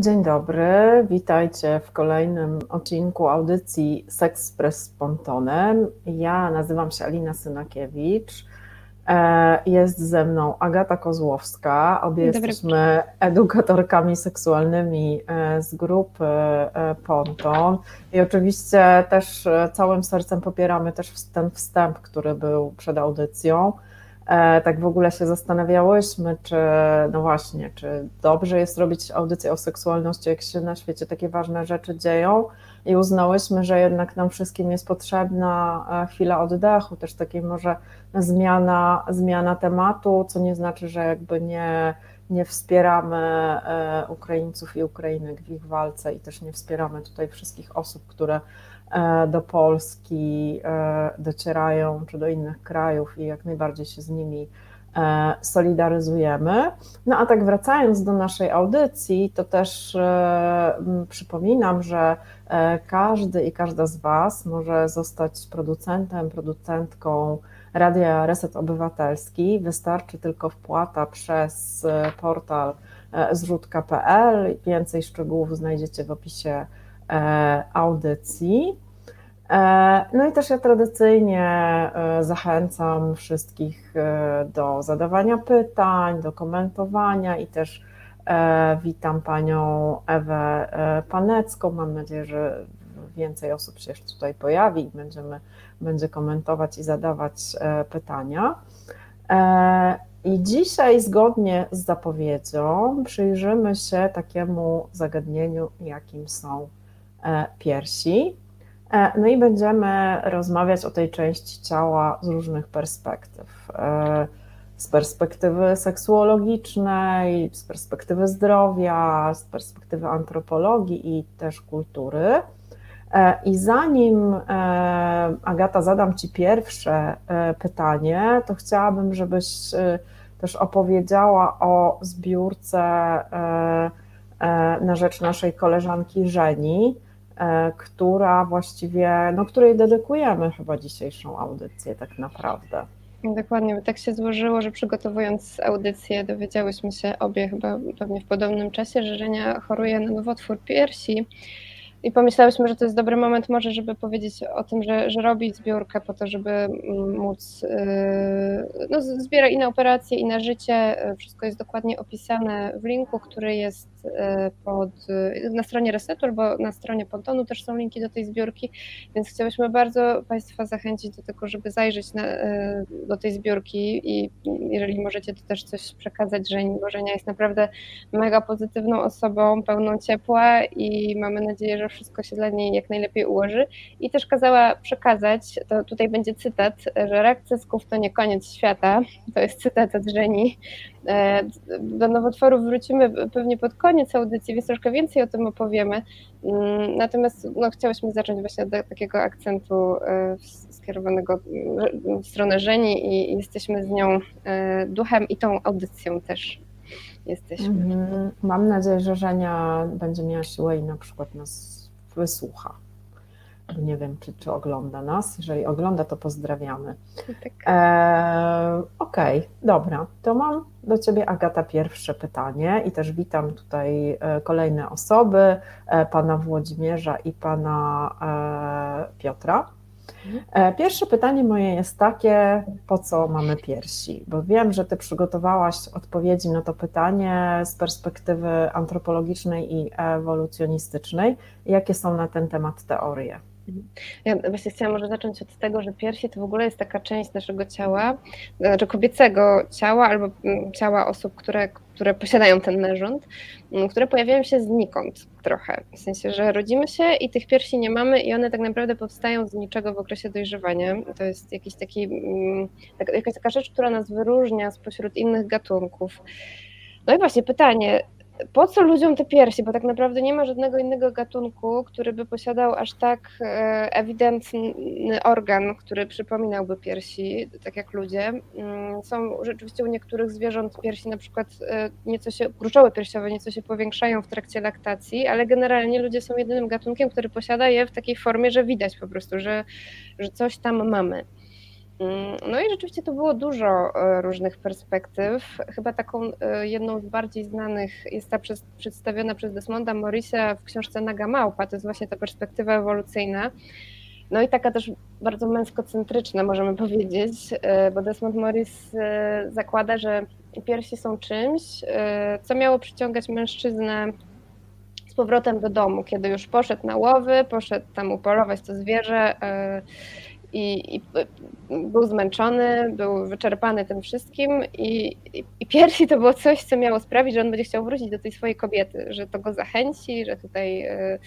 Dzień dobry, witajcie w kolejnym odcinku audycji Sexpress z Pontonem. Ja nazywam się Alina Synakiewicz. E, jest ze mną Agata Kozłowska. Obie jesteśmy edukatorkami seksualnymi e, z grupy e, Ponton. I oczywiście też całym sercem popieramy też ten wstęp, który był przed audycją tak w ogóle się zastanawiałyśmy, czy no właśnie, czy dobrze jest robić audycję o seksualności, jak się na świecie takie ważne rzeczy dzieją. I uznałyśmy, że jednak nam wszystkim jest potrzebna e, chwila oddechu, też takiej może zmiana, zmiana tematu, co nie znaczy, że jakby nie, nie wspieramy e, Ukraińców i Ukrainek w ich walce i też nie wspieramy tutaj wszystkich osób, które E, do Polski e, docierają, czy do innych krajów i jak najbardziej się z nimi e, solidaryzujemy. No a tak wracając do naszej audycji, to też przypominam, że każdy i każda z Was może zostać producentem, producentką Radia Reset Obywatelski. Wystarczy tylko wpłata przez portal zrzutka.pl. Więcej szczegółów znajdziecie w opisie E, audycji. E, no i też ja tradycyjnie e, zachęcam wszystkich do zadawania pytań, do komentowania i też witam panią Ewę Panecką. Mam nadzieję, że więcej osób się tutaj pojawi i będziemy, będzie komentować i zadawać pytania. I dzisiaj, zgodnie z zapowiedzią, przyjrzymy się takiemu zagadnieniu, jakim są E, piersi. E, no i będziemy rozmawiać o tej części ciała z różnych perspektyw. E, z perspektywy seksuologicznej, z perspektywy zdrowia, z perspektywy antropologii i też kultury. I zanim Agata zadam Ci pierwsze pytanie, to chciałabym, żebyś też opowiedziała o zbiórce na rzecz naszej koleżanki Żeni, E, która właściwie, no której dedykujemy chyba dzisiejszą audycję tak naprawdę. Dokładnie, tak się złożyło, że przygotowując audycję dowiedziałyśmy się obie chyba pewnie w podobnym czasie, że Żenia choruje na nowotwór piersi i pomyślałyśmy, że to jest dobry moment może, żeby powiedzieć o tym, że, że robi zbiórkę po to, żeby mm, móc, yy, no zbiera i na operacje, i na życie, wszystko jest dokładnie opisane w linku, który jest pod, yy, na stronie Resetu albo na stronie Pontonu też są linki do tej zbiórki, więc chciałyśmy bardzo Państwa zachęcić do tego, żeby zajrzeć na, do tej zbiórki i jeżeli możecie to też coś przekazać Żeni, bo Żenia jest naprawdę mega pozytywną osobą, pełną ciepła i mamy nadzieję, że wszystko się dla niej jak najlepiej ułoży. I też kazała przekazać, to tutaj będzie cytat, że rak cysków to nie koniec świata. To jest cytat od Żeni. E, do nowotworów wrócimy pewnie pod koniec audycji, więc troszkę więcej o tym opowiemy. Mm, natomiast no, chciałyśmy zacząć właśnie od takiego akcentu e, skierowanego w stronę Żeni i jesteśmy z nią e, duchem i tą audycją też jesteśmy. Mhm. Mam nadzieję, że Żenia będzie miała siłę i na przykład nas wysłucha. Nie wiem, czy, czy ogląda nas. Jeżeli ogląda, to pozdrawiamy. Tak. E, Okej, okay, dobra. To mam do Ciebie, Agata, pierwsze pytanie i też witam tutaj e, kolejne osoby, e, pana Włodzimierza i pana e, Piotra. Pierwsze pytanie moje jest takie, po co mamy piersi? Bo wiem, że Ty przygotowałaś odpowiedzi na to pytanie z perspektywy antropologicznej i ewolucjonistycznej. Jakie są na ten temat teorie? Ja właśnie chciałam może zacząć od tego, że piersi to w ogóle jest taka część naszego ciała, znaczy kobiecego ciała albo mm, ciała osób, które, które posiadają ten narząd, mm, które pojawiają się znikąd trochę. W sensie, że rodzimy się i tych piersi nie mamy i one tak naprawdę powstają z niczego w okresie dojrzewania. To jest jakiś taki, mm, jakaś taka rzecz, która nas wyróżnia spośród innych gatunków. No i właśnie pytanie, po co ludziom te piersi? Bo tak naprawdę nie ma żadnego innego gatunku, który by posiadał aż tak e, ewidentny organ, który przypominałby piersi, tak jak ludzie. Mm, są rzeczywiście u niektórych zwierząt piersi na przykład e, nieco się, gruczoły piersiowe nieco się powiększają w trakcie laktacji, ale generalnie ludzie są jedynym gatunkiem, który posiada je w takiej formie, że widać po prostu, że, że coś tam mamy. Mm, no i rzeczywiście to było dużo e, różnych perspektyw. Chyba taką e, jedną z bardziej znanych jest ta przedstawiona przez Desmonda Morrisa w książce Naga Małpa. To jest właśnie ta perspektywa ewolucyjna. No i taka też bardzo męskocentryczna, możemy powiedzieć, e, bo Desmond Morris zakłada, że piersi są czymś, co miało przyciągać mężczyznę z powrotem do domu, kiedy już poszedł na łowy, poszedł tam upolować to zwierzę i, i, był zmęczony, był wyczerpany tym wszystkim i, i, i piersi to było coś, co miało sprawić, że on będzie chciał wrócić do tej swojej kobiety, że to go zachęci, że tutaj y,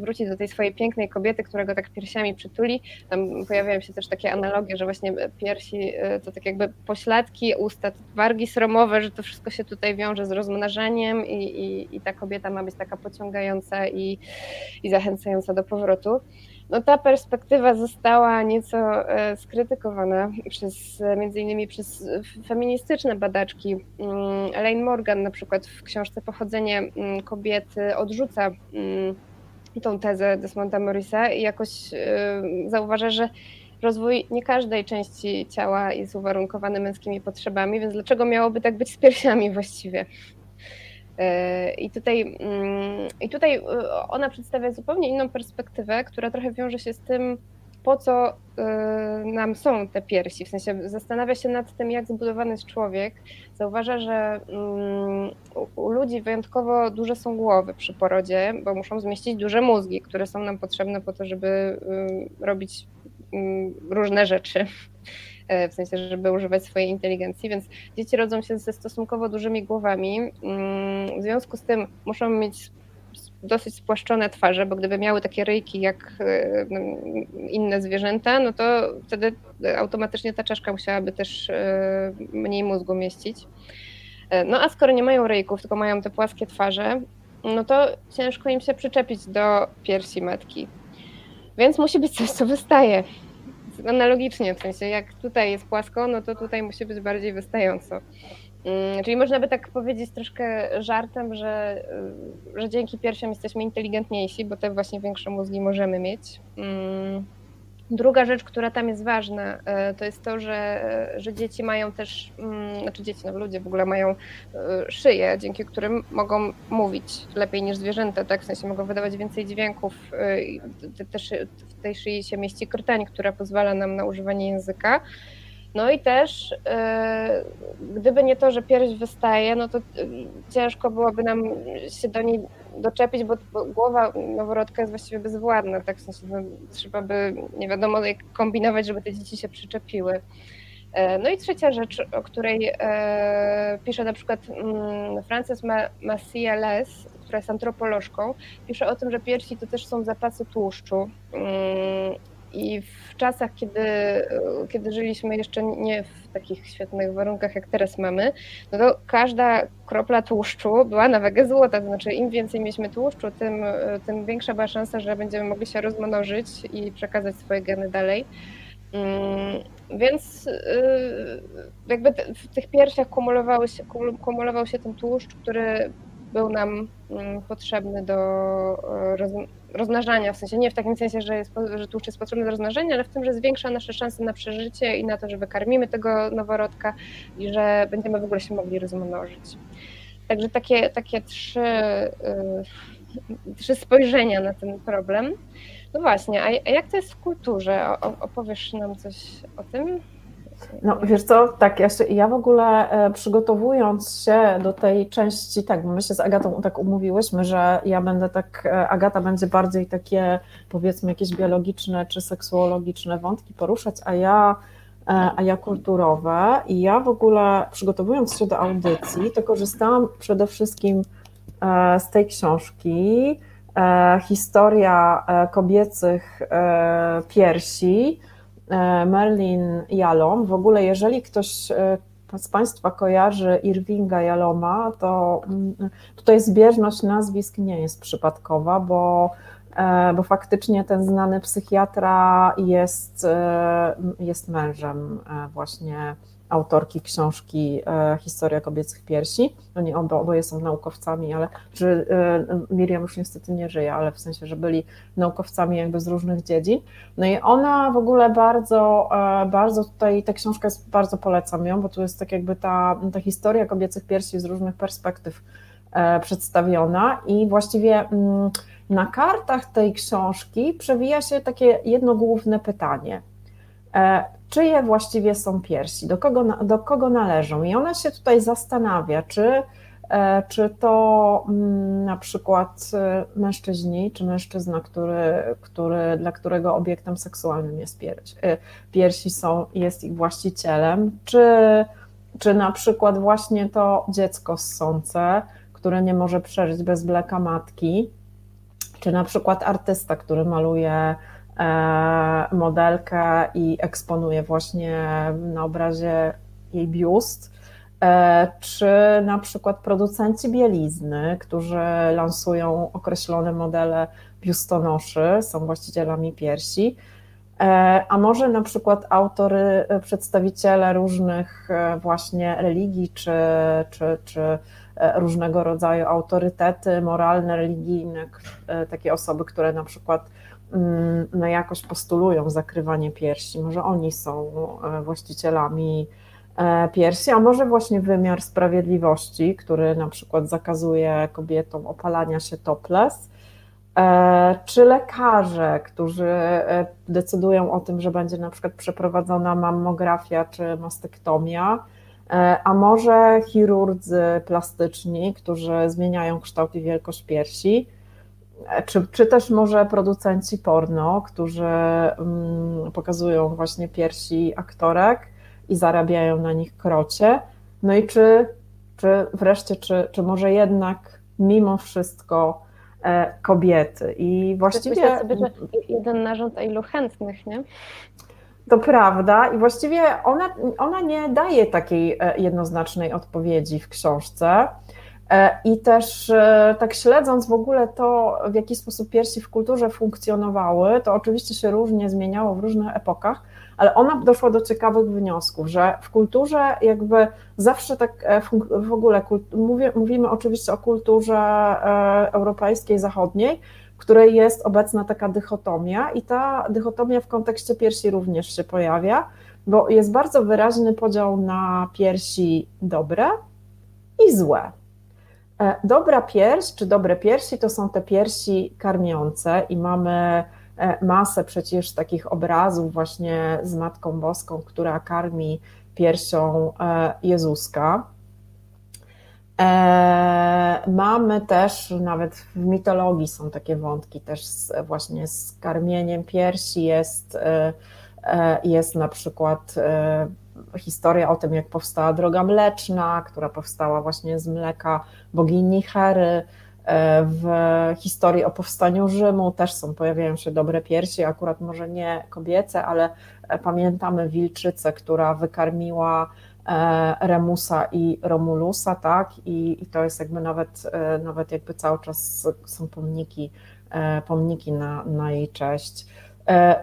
wróci do tej swojej pięknej kobiety, która go tak piersiami przytuli. Tam pojawiają się też takie analogie, że właśnie piersi y, to tak jakby pośladki, usta, wargi sromowe, że to wszystko się tutaj wiąże z rozmnażaniem i, i, i ta kobieta ma być taka pociągająca i, i zachęcająca do powrotu. No ta perspektywa została nieco e, skrytykowana przez między innymi przez feministyczne badaczki. Mm, Elaine Morgan na przykład w książce Pochodzenie mm, kobiety odrzuca mm, tą tezę Desmonda Morrisa i jakoś e, zauważa, że rozwój nie każdej części ciała jest uwarunkowany męskimi potrzebami, więc dlaczego miałoby tak być z piersiami właściwie? E, I tutaj, mm, I tutaj e, ona przedstawia zupełnie inną perspektywę, która trochę wiąże się z tym, po co e, nam są te piersi. W sensie zastanawia się nad tym, jak zbudowany jest człowiek. Zauważa, że mm, u ludzi wyjątkowo duże są głowy przy porodzie, bo muszą zmieścić duże mózgi, które są nam potrzebne po to, żeby robić mm, różne rzeczy. E, w sensie, żeby używać swojej inteligencji, więc dzieci rodzą się ze stosunkowo dużymi głowami. Mm, w związku z tym muszą mieć dosyć spłaszczone twarze, bo gdyby miały takie ryjki jak e, no, inne zwierzęta, no to wtedy automatycznie ta czaszka musiałaby też e, mniej mózgu mieścić. No a skoro nie mają ryjków, tylko mają te płaskie twarze, no to ciężko im się przyczepić do piersi matki. Więc musi być coś, co wystaje analogicznie, w sensie jak tutaj jest płasko, no to tutaj musi być bardziej wystająco. Mm, czyli można by tak powiedzieć troszkę żartem, że, y, że dzięki piersiom jesteśmy inteligentniejsi, bo te właśnie większe mózgi możemy mieć. Druga rzecz, która tam jest ważna, e, to jest to, że, e, że dzieci mają też, mm, znaczy dzieci, no ludzie w ogóle mają e, szyję, dzięki którym mogą mówić lepiej niż zwierzęta, tak? W sensie mogą wydawać więcej dźwięków. Też w tej szyi się mieści krtań, która pozwala nam na używanie języka. No i też, gdyby nie to, że pierś wystaje, no to ciężko byłoby nam się do niej doczepić, bo, bo głowa noworodka jest właściwie bezwładna, tak w sensie no, trzeba by nie wiadomo jak kombinować, żeby te dzieci się przyczepiły. E, no i trzecia rzecz, o której e, pisze na przykład mm, Frances Massia Les, która jest antropolożką, pisze o tym, że piersi to też są zapasy tłuszczu. Mm, i w czasach, kiedy, kiedy żyliśmy jeszcze nie w takich świetnych warunkach, jak teraz mamy, no to każda kropla tłuszczu była na wagę złota. To znaczy, im więcej mieliśmy tłuszczu, tym, tym większa była szansa, że będziemy mogli się rozmnożyć i przekazać swoje geny dalej. Mm, więc y, jakby w tych piersiach kumulowały się, kumulował się ten tłuszcz, który był nam mm, potrzebny do e, rozmnażania, w sensie nie w takim sensie, że, jest, że tłuszcz jest potrzebny do rozmnażania, ale w tym, że zwiększa nasze szanse na przeżycie i na to, że wykarmimy tego noworodka i że będziemy w ogóle się mogli rozmnożyć. Także takie, takie trzy, y, trzy spojrzenia na ten problem. No właśnie, a jak to jest w kulturze? Opowiesz nam coś o tym? No wiesz co, tak, ja, się, ja w ogóle e, przygotowując się do tej części, tak, my się z Agatą tak umówiłyśmy, że ja będę tak, e, Agata będzie bardziej takie powiedzmy jakieś biologiczne czy seksuologiczne wątki poruszać, a ja, e, a ja kulturowe. I ja w ogóle przygotowując się do audycji, to korzystałam przede wszystkim z tej książki, historia kobiecych piersi, Merlin Jalom. W ogóle, jeżeli ktoś e, z Państwa kojarzy Irvinga Jaloma, to mm, tutaj zbieżność nazwisk nie jest przypadkowa, bo, e, bo faktycznie ten znany psychiatra jest, jest mężem właśnie autorki książki Historia kobiecych piersi. Oni oboje są naukowcami, ale czy Miriam już niestety nie żyje, ale w sensie, że byli naukowcami jakby z różnych dziedzin. No i ona w ogóle bardzo, bardzo tutaj, ta książka jest, bardzo polecam ją, bo tu jest tak jakby ta, ta historia kobiecych piersi z różnych perspektyw przedstawiona i właściwie mm, na kartach tej książki przewija się takie jedno główne pytanie. E, czyje właściwie są piersi? Do kogo, do kogo należą? I ona się tutaj zastanawia, czy, e, czy to mm, na przykład e, mężczyźni, czy mężczyzna, który, który, dla którego obiektem seksualnym jest pierś, piersi są, jest ich właścicielem, czy, czy na przykład właśnie to dziecko ssące, które nie może przeżyć bez mleka matki, czy na przykład artysta, który maluje e, modelkę i eksponuje właśnie na obrazie jej biust, e, czy na przykład producenci bielizny, którzy lansują określone modele biustonoszy, są właścicielami piersi, e, a może na przykład autory, przedstawiciele różnych właśnie religii, czy, czy, czy E, różnego rodzaju autorytety moralne, religijne, e, takie osoby, które na przykład no jakoś postulują zakrywanie piersi. Może oni są e, właścicielami piersi, a może właśnie wymiar sprawiedliwości, który na przykład zakazuje kobietom opalania się topless, czy lekarze, którzy decydują o tym, że będzie na przykład przeprowadzona mammografia czy mastektomia, E, a może chirurdzy plastyczni, którzy zmieniają kształt i wielkość piersi, e, czy, czy też może producenci porno, którzy mm, pokazują właśnie piersi aktorek i zarabiają na nich krocie. No i czy, czy wreszcie, czy, czy może jednak mimo wszystko e, kobiety i właściwie... Jeden narząd, a ilu chętnych, nie? To prawda i właściwie ona, ona nie daje takiej e, jednoznacznej odpowiedzi w książce. E, I też e, tak śledząc w ogóle to, w jaki sposób piersi w kulturze funkcjonowały, to oczywiście się różnie zmieniało w różnych epokach, ale ona doszła do ciekawych wniosków, że w kulturze jakby zawsze tak w ogóle, mówimy oczywiście o kulturze europejskiej, zachodniej, której jest obecna taka dychotomia i ta dychotomia w kontekście piersi również się pojawia, bo jest bardzo wyraźny podział na piersi dobre i złe. E, dobra pierś czy dobre piersi to są te piersi karmiące i mamy e, masę przecież takich obrazów właśnie z Matką Boską, która karmi piersią e, Jezuska. Mamy też, nawet w mitologii są takie wątki, też właśnie z karmieniem piersi jest, jest na przykład historia o tym, jak powstała droga mleczna, która powstała właśnie z mleka bogini Hery. W historii o powstaniu Rzymu też są, pojawiają się dobre piersi, akurat może nie kobiece, ale pamiętamy wilczycę, która wykarmiła E, Remusa i Romulusa, tak, i, i to jest jakby nawet, e, nawet jakby cały czas są pomniki, e, pomniki na, na jej cześć.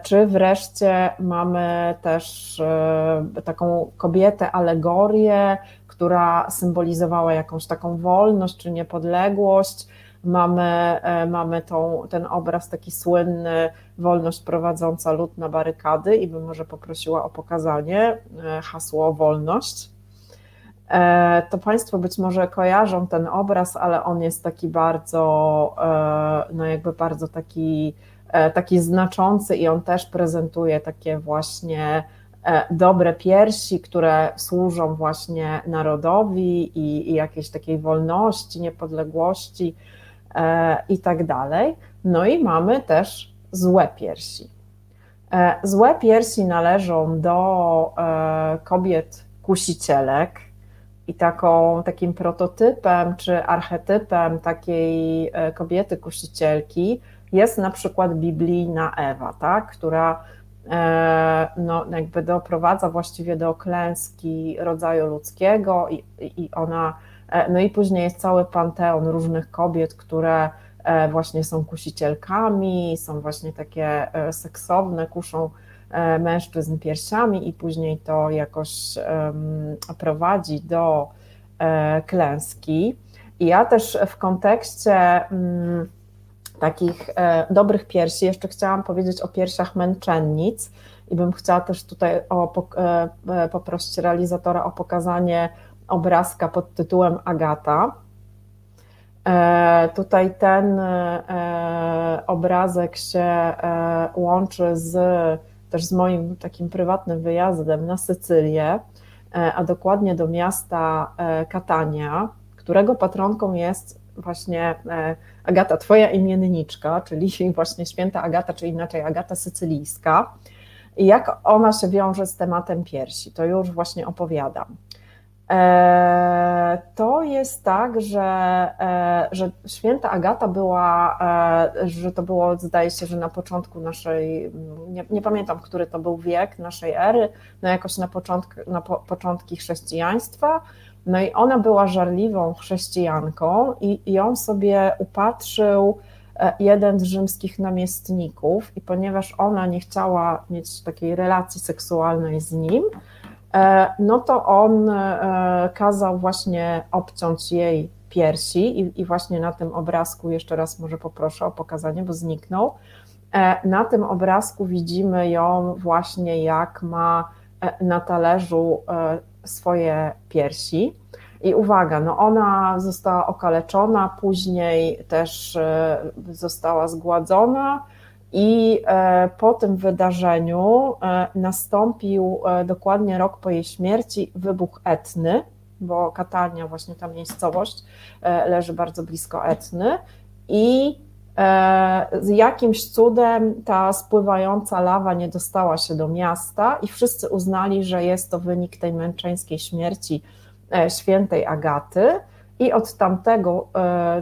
Czy wreszcie mamy też taką kobietę, alegorię, która symbolizowała jakąś taką wolność czy niepodległość, Mamy, e, mamy tą, ten obraz taki słynny, wolność prowadząca lud na barykady i bym może poprosiła o pokazanie e, hasło wolność. E, to Państwo być może kojarzą ten obraz, ale on jest taki bardzo, no jakby bardzo taki, taki znaczący i on też prezentuje takie właśnie dobre piersi, które służą właśnie narodowi i, i jakiejś takiej wolności, niepodległości. E, i tak dalej. No i mamy też złe piersi. E, złe piersi należą do e, kobiet kusicielek i taką, takim prototypem czy archetypem takiej kobiety kusicielki jest na przykład biblijna Ewa, tak, która no, jakby doprowadza właściwie do klęski rodzaju ludzkiego i, i ona E, no i później jest cały panteon różnych kobiet, które e, właśnie są kusicielkami, są właśnie takie e, seksowne, kuszą mężczyzn piersiami i później to jakoś prowadzi do klęski. I ja też w kontekście mm, takich dobrych piersi jeszcze chciałam powiedzieć o piersiach męczennic i bym chciała też tutaj o, poprosić realizatora o pokazanie obrazka pod tytułem Agata. E, tutaj ten e, obrazek się e, łączy z, też z moim takim prywatnym wyjazdem na Sycylię, a dokładnie do miasta Catania, którego patronką jest właśnie Agata, twoja imienniczka, czyli właśnie święta Agata, czy inaczej Agata Sycylijska. I jak ona się wiąże z tematem piersi, to już właśnie opowiadam. E, to jest tak, że, e, że święta Agata była, e, że to było, zdaje się, że na początku naszej, nie, nie pamiętam, który to był wiek naszej ery, no jakoś na, początk, na po, początki chrześcijaństwa. No i ona była żarliwą chrześcijanką i ją sobie upatrzył jeden z rzymskich namiestników, i ponieważ ona nie chciała mieć takiej relacji seksualnej z nim, E, no to on e, kazał właśnie obciąć jej piersi i, i właśnie na tym obrazku, jeszcze raz może poproszę o pokazanie, bo zniknął, e, na tym obrazku widzimy ją właśnie jak ma na talerzu swoje piersi. I uwaga, no ona została okaleczona, później też została zgładzona, i e, po tym wydarzeniu e, nastąpił e, dokładnie rok po jej śmierci wybuch Etny, bo Katania, właśnie ta miejscowość, leży bardzo blisko Etny i z jakimś cudem ta spływająca lawa nie dostała się do miasta i wszyscy uznali, że jest to wynik tej męczeńskiej śmierci świętej Agaty i od tamtego,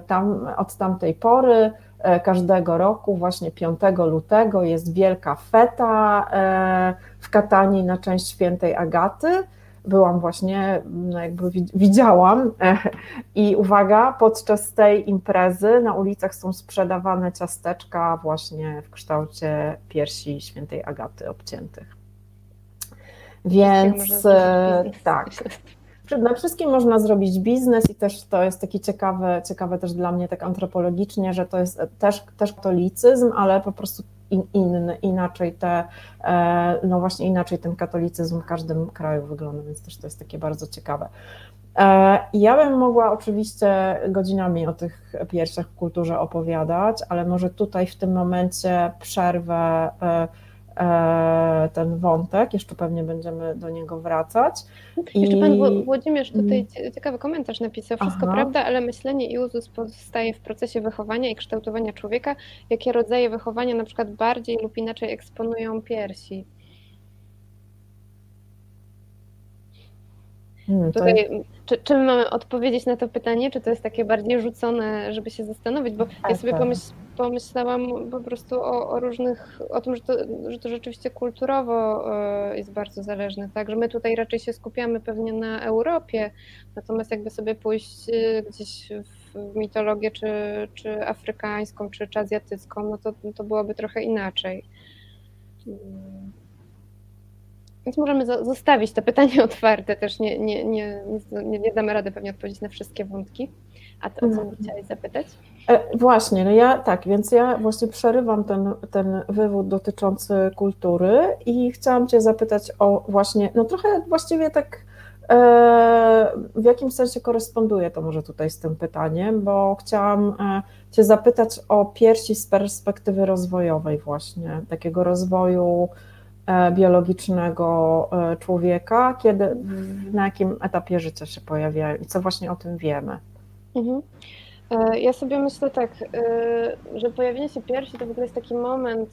tam, od tamtej pory E, każdego roku, właśnie 5 lutego, jest wielka feta e, w Katanii na część świętej Agaty. Byłam właśnie, no jakby widziałam. E, i uwaga, podczas tej imprezy na ulicach są sprzedawane ciasteczka właśnie w kształcie piersi świętej Agaty obciętych. Więc tak, przede wszystkim można zrobić biznes i też to jest taki ciekawe, ciekawe też dla mnie tak antropologicznie, że to jest też, też katolicyzm, ale po prostu inny, inaczej te, e, no właśnie inaczej ten katolicyzm w każdym kraju wygląda, więc też to jest takie bardzo ciekawe. E, ja bym mogła oczywiście godzinami o tych piersiach w kulturze opowiadać, ale może tutaj w tym momencie przerwę e, ten wątek, jeszcze pewnie będziemy do niego wracać. Jeszcze I... pan Włodzimierz tutaj mm. ciekawy komentarz napisał. Wszystko Aha. prawda, ale myślenie i uzus powstaje w procesie wychowania i kształtowania człowieka. Jakie rodzaje wychowania na przykład bardziej lub inaczej eksponują piersi? Hmm, Tutaj, czy, czy mamy odpowiedzieć na to pytanie, czy to jest takie bardziej rzucone, żeby się zastanowić, bo ja sobie tak. pomyśl, pomyślałam po prostu o, o, różnych, o tym, że to, że to rzeczywiście kulturowo e, jest bardzo zależne, tak, że my tutaj raczej się skupiamy pewnie na Europie, natomiast jakby sobie pójść e, gdzieś w mitologię czy, czy afrykańską, czy, czy azjatycką, no to, to byłoby trochę inaczej. Więc możemy zostawić to pytanie otwarte, też nie, nie, nie, nie, nie damy rady pewnie odpowiedzieć na wszystkie wątki. A to o co mhm. chciałeś zapytać? E, właśnie, no ja tak, więc ja właśnie przerywam ten, ten wywód dotyczący kultury i chciałam Cię zapytać o właśnie, no trochę właściwie tak e, w jakimś sensie koresponduje to może tutaj z tym pytaniem, bo chciałam e, Cię zapytać o piersi z perspektywy rozwojowej właśnie, takiego rozwoju biologicznego e, człowieka, kiedy, na jakim etapie życia się pojawiają i co właśnie o tym wiemy. Mhm. E, ja sobie myślę tak, że pojawienie się piersi to w ogóle jest taki moment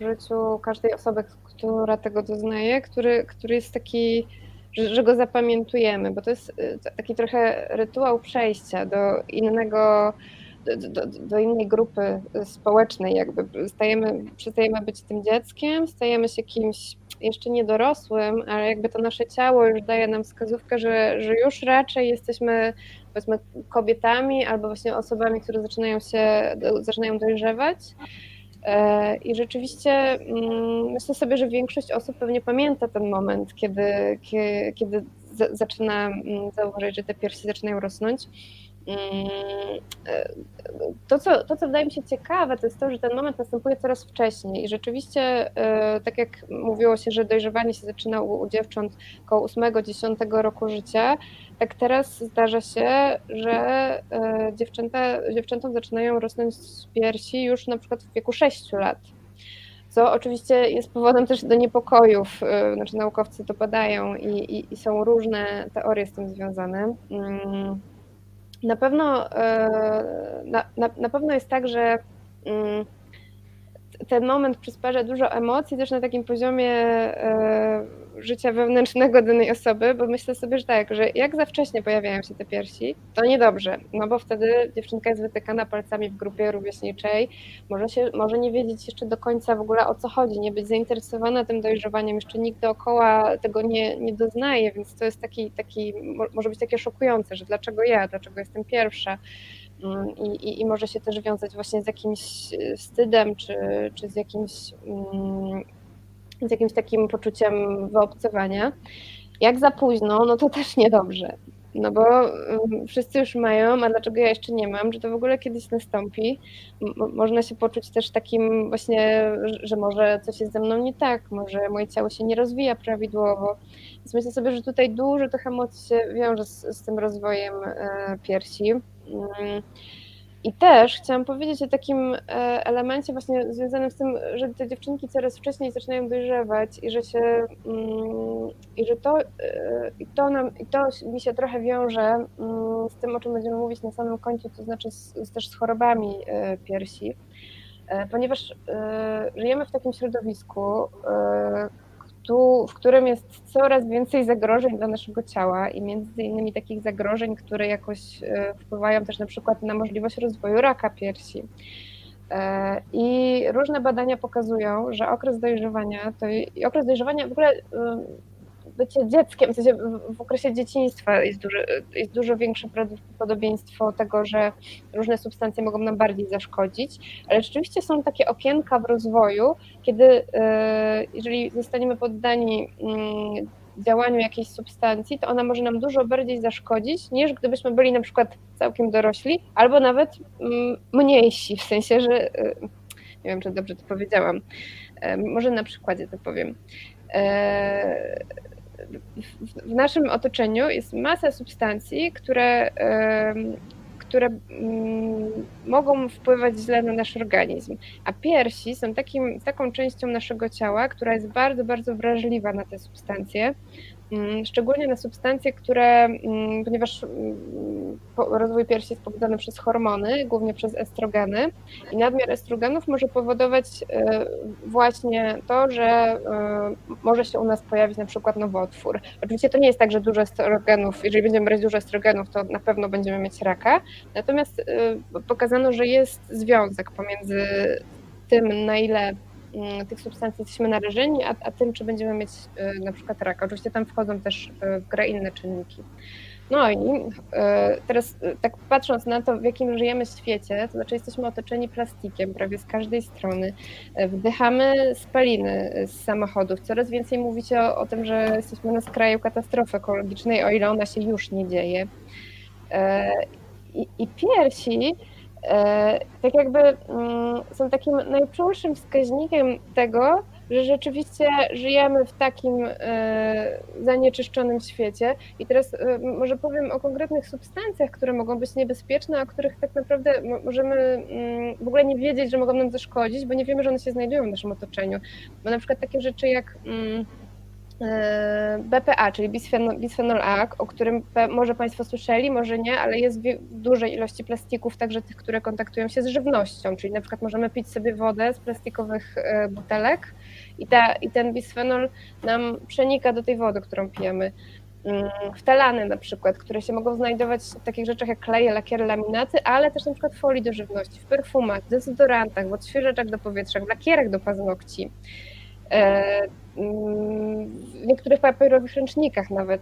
w życiu każdej osoby, która tego doznaje, który, który jest taki, że, że go zapamiętujemy, bo to jest taki trochę rytuał przejścia do innego do, do, innej grupy społecznej, jakby stajemy, przestajemy być tym dzieckiem, stajemy się kimś jeszcze niedorosłym, ale jakby to nasze ciało już daje nam wskazówkę, że, że już raczej jesteśmy powiedzmy kobietami albo właśnie osobami, które zaczynają się, zaczynają dojrzewać. E, I rzeczywiście mm, myślę sobie, że większość osób pewnie pamięta ten moment, kiedy, kiedy zaczyna mm, zauważyć, że te piersi zaczynają rosnąć. Mm, e, to co, to, co wydaje mi się ciekawe, to jest to, że ten moment następuje coraz wcześniej i rzeczywiście, e, tak jak mówiło się, że dojrzewanie się zaczyna u, u dziewcząt około 8-10 roku życia, tak teraz zdarza się, że e, dziewczęta, dziewczętom zaczynają rosnąć piersi już na przykład w wieku 6 lat co oczywiście jest powodem też do niepokojów. Znaczy naukowcy to badają i, i, i są różne teorie z tym związane. Na pewno, e, na, na, na pewno jest tak, że mm, ten moment przysparza dużo emocji też na takim poziomie e, życia wewnętrznego danej osoby, bo myślę sobie, że tak, że jak za wcześnie pojawiają się te piersi, to niedobrze, no bo wtedy dziewczynka jest wytykana palcami w grupie rówieśniczej, może, się, może nie wiedzieć jeszcze do końca w ogóle o co chodzi, nie być zainteresowana tym dojrzewaniem, jeszcze nikt dookoła tego nie, nie doznaje, więc to jest taki, taki, może być takie szokujące, że dlaczego ja, dlaczego jestem pierwsza. Mm, I, i, i, może się też wiązać właśnie z jakimś wstydem, czy, czy z jakimś mm, z jakimś takim poczuciem wyobcowania. Jak za późno, no to też niedobrze. No bo mm, wszyscy już mają, a dlaczego ja jeszcze nie mam, że to w ogóle kiedyś nastąpi. można się poczuć też takim właśnie, że może coś jest ze mną nie tak, może moje ciało się nie rozwija prawidłowo. Więc myślę sobie, że tutaj dużo tych emocji się wiąże z, z tym rozwojem e, piersi. Mm. I też chciałam powiedzieć o takim e, elemencie właśnie związanym z tym, że te dziewczynki coraz wcześniej zaczynają dojrzewać i że się mm, i że to, e, i to, nam, i to mi się trochę wiąże mm, z tym, o czym będziemy mówić na samym końcu, to znaczy z, też z chorobami e, piersi, ponieważ żyjemy w takim środowisku, tu, w którym jest coraz więcej zagrożeń dla naszego ciała i między innymi takich zagrożeń, które jakoś e, wpływają też na przykład na możliwość rozwoju raka piersi. E, I różne badania pokazują, że okres dojrzewania to okres dojrzewania w ogóle bycie dzieckiem, w, sensie w okresie dzieciństwa jest, duży, jest dużo większe prawdopodobieństwo tego, że różne substancje mogą nam bardziej zaszkodzić, ale rzeczywiście są takie okienka w rozwoju, kiedy e, jeżeli zostaniemy poddani mm, działaniu jakiejś substancji, to ona może nam dużo bardziej zaszkodzić, niż gdybyśmy byli na przykład całkiem dorośli, albo nawet mm, mniejsi, w sensie, że e, nie wiem, czy dobrze to powiedziałam, e, może na przykładzie to powiem w naszym otoczeniu jest masa substancji, które, które mm, mogą wpływać źle na nasz organizm. A piersi są takim, taką częścią naszego ciała, która jest bardzo, bardzo wrażliwa na te substancje. Mm, szczególnie na substancje, które, mm, ponieważ mm, rozwój piersi jest pobudzany przez hormony, głównie przez estrogeny i nadmiar estrogenów może powodować e, właśnie to, że e, może się u nas pojawić na przykład nowotwór. Oczywiście to nie jest tak, że dużo estrogenów, jeżeli będziemy brać dużo estrogenów, to na pewno będziemy mieć raka, natomiast e, pokazano, że jest związek pomiędzy tym, na ile tych substancji jesteśmy narażeni, a, a tym, czy będziemy mieć y, na przykład raka. Oczywiście tam wchodzą też y, w grę inne czynniki. No i y, teraz tak patrząc na to, w jakim żyjemy świecie, to znaczy jesteśmy otoczeni plastikiem prawie z każdej strony. Wdychamy spaliny z samochodów. Coraz więcej mówicie o, o tym, że jesteśmy na skraju katastrofy ekologicznej, o ile ona się już nie dzieje. I, i piersi tak jakby mm, są takim najczulszym wskaźnikiem tego, że rzeczywiście żyjemy w takim e, zanieczyszczonym świecie. I teraz e, może powiem o konkretnych substancjach, które mogą być niebezpieczne, o których tak naprawdę możemy mm, w ogóle nie wiedzieć, że mogą nam zaszkodzić, bo nie wiemy, że one się znajdują w naszym otoczeniu. Bo na przykład takie rzeczy jak mm, E, BPA, czyli bisphenol A, o którym może Państwo słyszeli, może nie, ale jest w dużej ilości plastików, także tych, które kontaktują się z żywnością, czyli na przykład możemy pić sobie wodę z plastikowych e, butelek i, ta, i ten bisfenol nam przenika do tej wody, którą pijemy. Mm, Wtalany na przykład, które się mogą znajdować w takich rzeczach jak kleje, lakiery, laminaty, ale też na przykład folii do żywności, w perfumach, dezodorantach, w odświeżaczach do powietrza, w lakierach do paznokci. E, w niektórych papierowych ręcznikach nawet.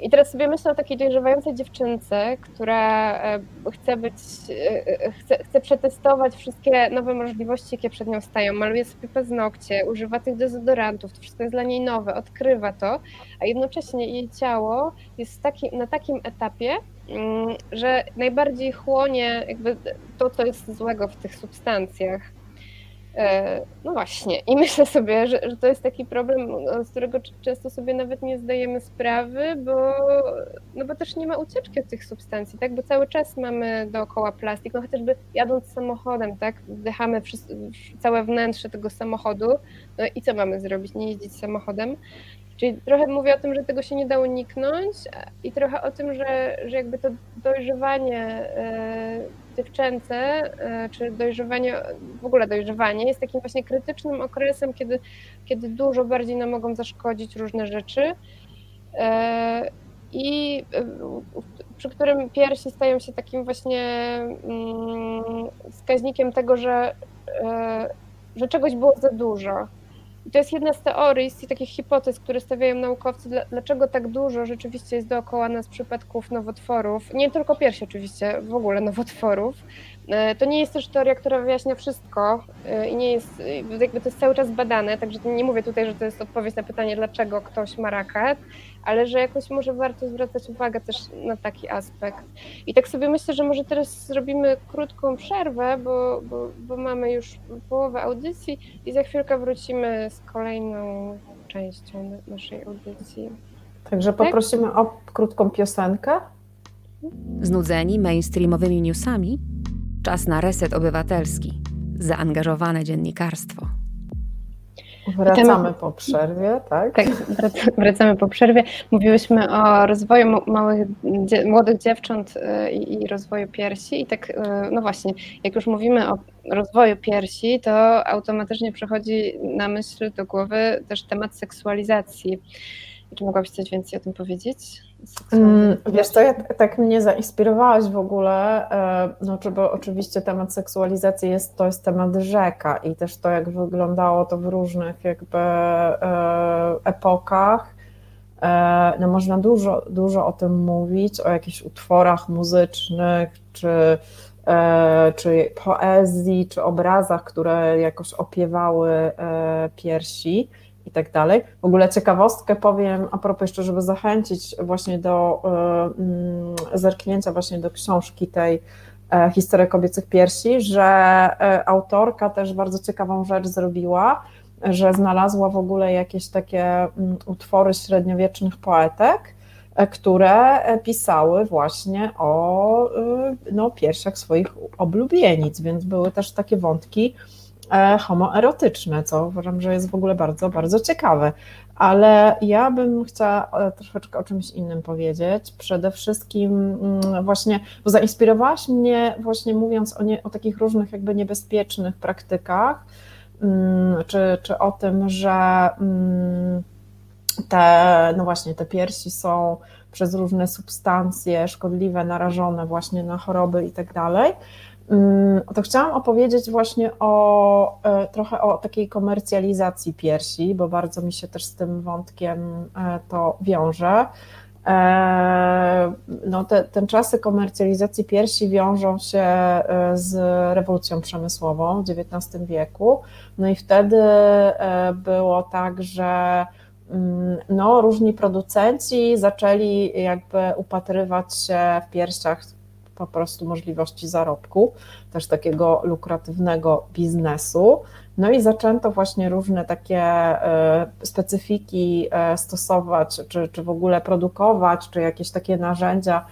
I teraz sobie myślę o takiej dojrzewającej dziewczynce, która e, chce być, e, chce, chce przetestować wszystkie nowe możliwości, jakie przed nią stają. Maluje sobie paznokcie, używa tych dezodorantów, to wszystko jest dla niej nowe, odkrywa to, a jednocześnie jej ciało jest taki, na takim etapie, mm, że najbardziej chłonie jakby to, co jest złego w tych substancjach. E, no właśnie, i myślę sobie, że, że to jest taki problem, z którego często sobie nawet nie zdajemy sprawy, bo, no bo też nie ma ucieczki od tych substancji, tak? Bo cały czas mamy dookoła plastik, no chociażby jadąc samochodem, tak? Wdychamy całe wnętrze tego samochodu, no i co mamy zrobić? Nie jeździć samochodem. Czyli trochę mówię o tym, że tego się nie da uniknąć i trochę o tym, że, że jakby to dojrzewanie e, dziewczęce, e, czy dojrzewanie, w ogóle dojrzewanie jest takim właśnie krytycznym okresem, kiedy, kiedy dużo bardziej nam mogą zaszkodzić różne rzeczy. E, i przy którym piersi stają się takim właśnie mm, wskaźnikiem tego, że, że czegoś było za dużo i to jest jedna z teorii, z takich hipotez, które stawiają naukowcy, dlaczego tak dużo rzeczywiście jest dookoła nas przypadków nowotworów. Nie tylko piersi oczywiście, w ogóle nowotworów. E, to nie jest też teoria, która wyjaśnia wszystko e, i nie jest, e, jakby to jest cały czas badane, także nie mówię tutaj, że to jest odpowiedź na pytanie, dlaczego ktoś ma raka, ale że jakoś może warto zwracać uwagę też na taki aspekt. I tak sobie myślę, że może teraz zrobimy krótką przerwę, bo, bo, bo mamy już połowę audycji i za chwilkę wrócimy z kolejną częścią naszej audycji. Także tak? poprosimy tak? o krótką piosenkę. Znudzeni mainstreamowymi newsami? Czas na reset obywatelski. Zaangażowane dziennikarstwo. Wracamy po przerwie, tak? Tak, wracamy po przerwie. Mówiłyśmy o rozwoju małych, młodych dziewcząt y, i rozwoju piersi. I tak, y, no właśnie, jak już mówimy o rozwoju piersi, to automatycznie przychodzi na myśl do głowy też temat seksualizacji. Czy mogłabyś coś więcej o tym powiedzieć? Mm, wiesz co, ja, tak mnie zainspirowałaś w ogóle, e, no, bo oczywiście temat seksualizacji jest, to jest temat rzeka i też to, jak wyglądało to w różnych jakby e, epokach, e, no można dużo, dużo o tym mówić, o jakichś utworach muzycznych, czy, czy poezji, czy obrazach, które jakoś opiewały piersi i tak dalej. W ogóle ciekawostkę powiem a propos jeszcze, żeby zachęcić właśnie do y, zerknięcia właśnie do książki tej e, Historia kobiecych piersi, że e, autorka też bardzo ciekawą rzecz zrobiła, że znalazła w ogóle jakieś takie mm, utwory średniowiecznych poetek, które pisały właśnie o no, piersiach swoich oblubienic, więc były też takie wątki E, homoerotyczne, co uważam, że jest w ogóle bardzo, bardzo ciekawe. Ale ja bym chciała e, troszeczkę o czymś innym powiedzieć. Przede wszystkim mm, właśnie, bo zainspirowałaś mnie właśnie mówiąc o, nie, o takich różnych jakby niebezpiecznych praktykach, mm, czy, czy o tym, że mm, te, no właśnie, te piersi są przez różne substancje szkodliwe, narażone właśnie na choroby i tak dalej. Mm, to chciałam opowiedzieć właśnie o e, trochę o takiej komercjalizacji piersi, bo bardzo mi się też z tym wątkiem e, to wiąże. E, no te, ten czasy komercjalizacji piersi wiążą się z rewolucją przemysłową w XIX wieku. No i wtedy było tak, że mm, no, różni producenci zaczęli jakby upatrywać się w piersiach po prostu możliwości zarobku, też takiego lukratywnego biznesu. No i zaczęto właśnie różne takie e, specyfiki e, stosować, czy, czy w ogóle produkować, czy jakieś takie narzędzia,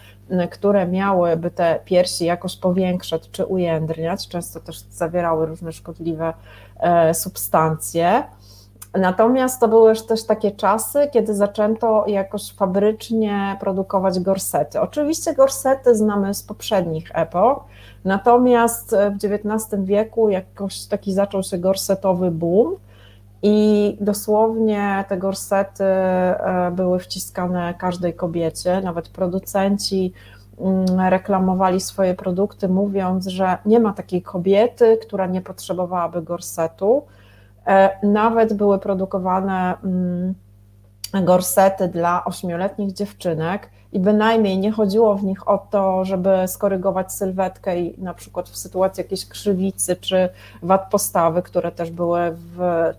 które miałyby te piersi jakoś powiększać czy ujędrniać. Często też zawierały różne szkodliwe e, substancje. Natomiast to były też takie czasy, kiedy zaczęto jakoś fabrycznie produkować gorsety. Oczywiście gorsety znamy z poprzednich epok, natomiast w XIX wieku jakoś taki zaczął się gorsetowy boom i dosłownie te gorsety e, były wciskane każdej kobiecie, nawet producenci mm, reklamowali swoje produkty, mówiąc, że nie ma takiej kobiety, która nie potrzebowałaby gorsetu. E, nawet były produkowane mm, gorsety dla ośmioletnich dziewczynek i bynajmniej nie chodziło w nich o to, żeby skorygować sylwetkę i na przykład w sytuacji jakiejś krzywicy czy wad postawy, które też były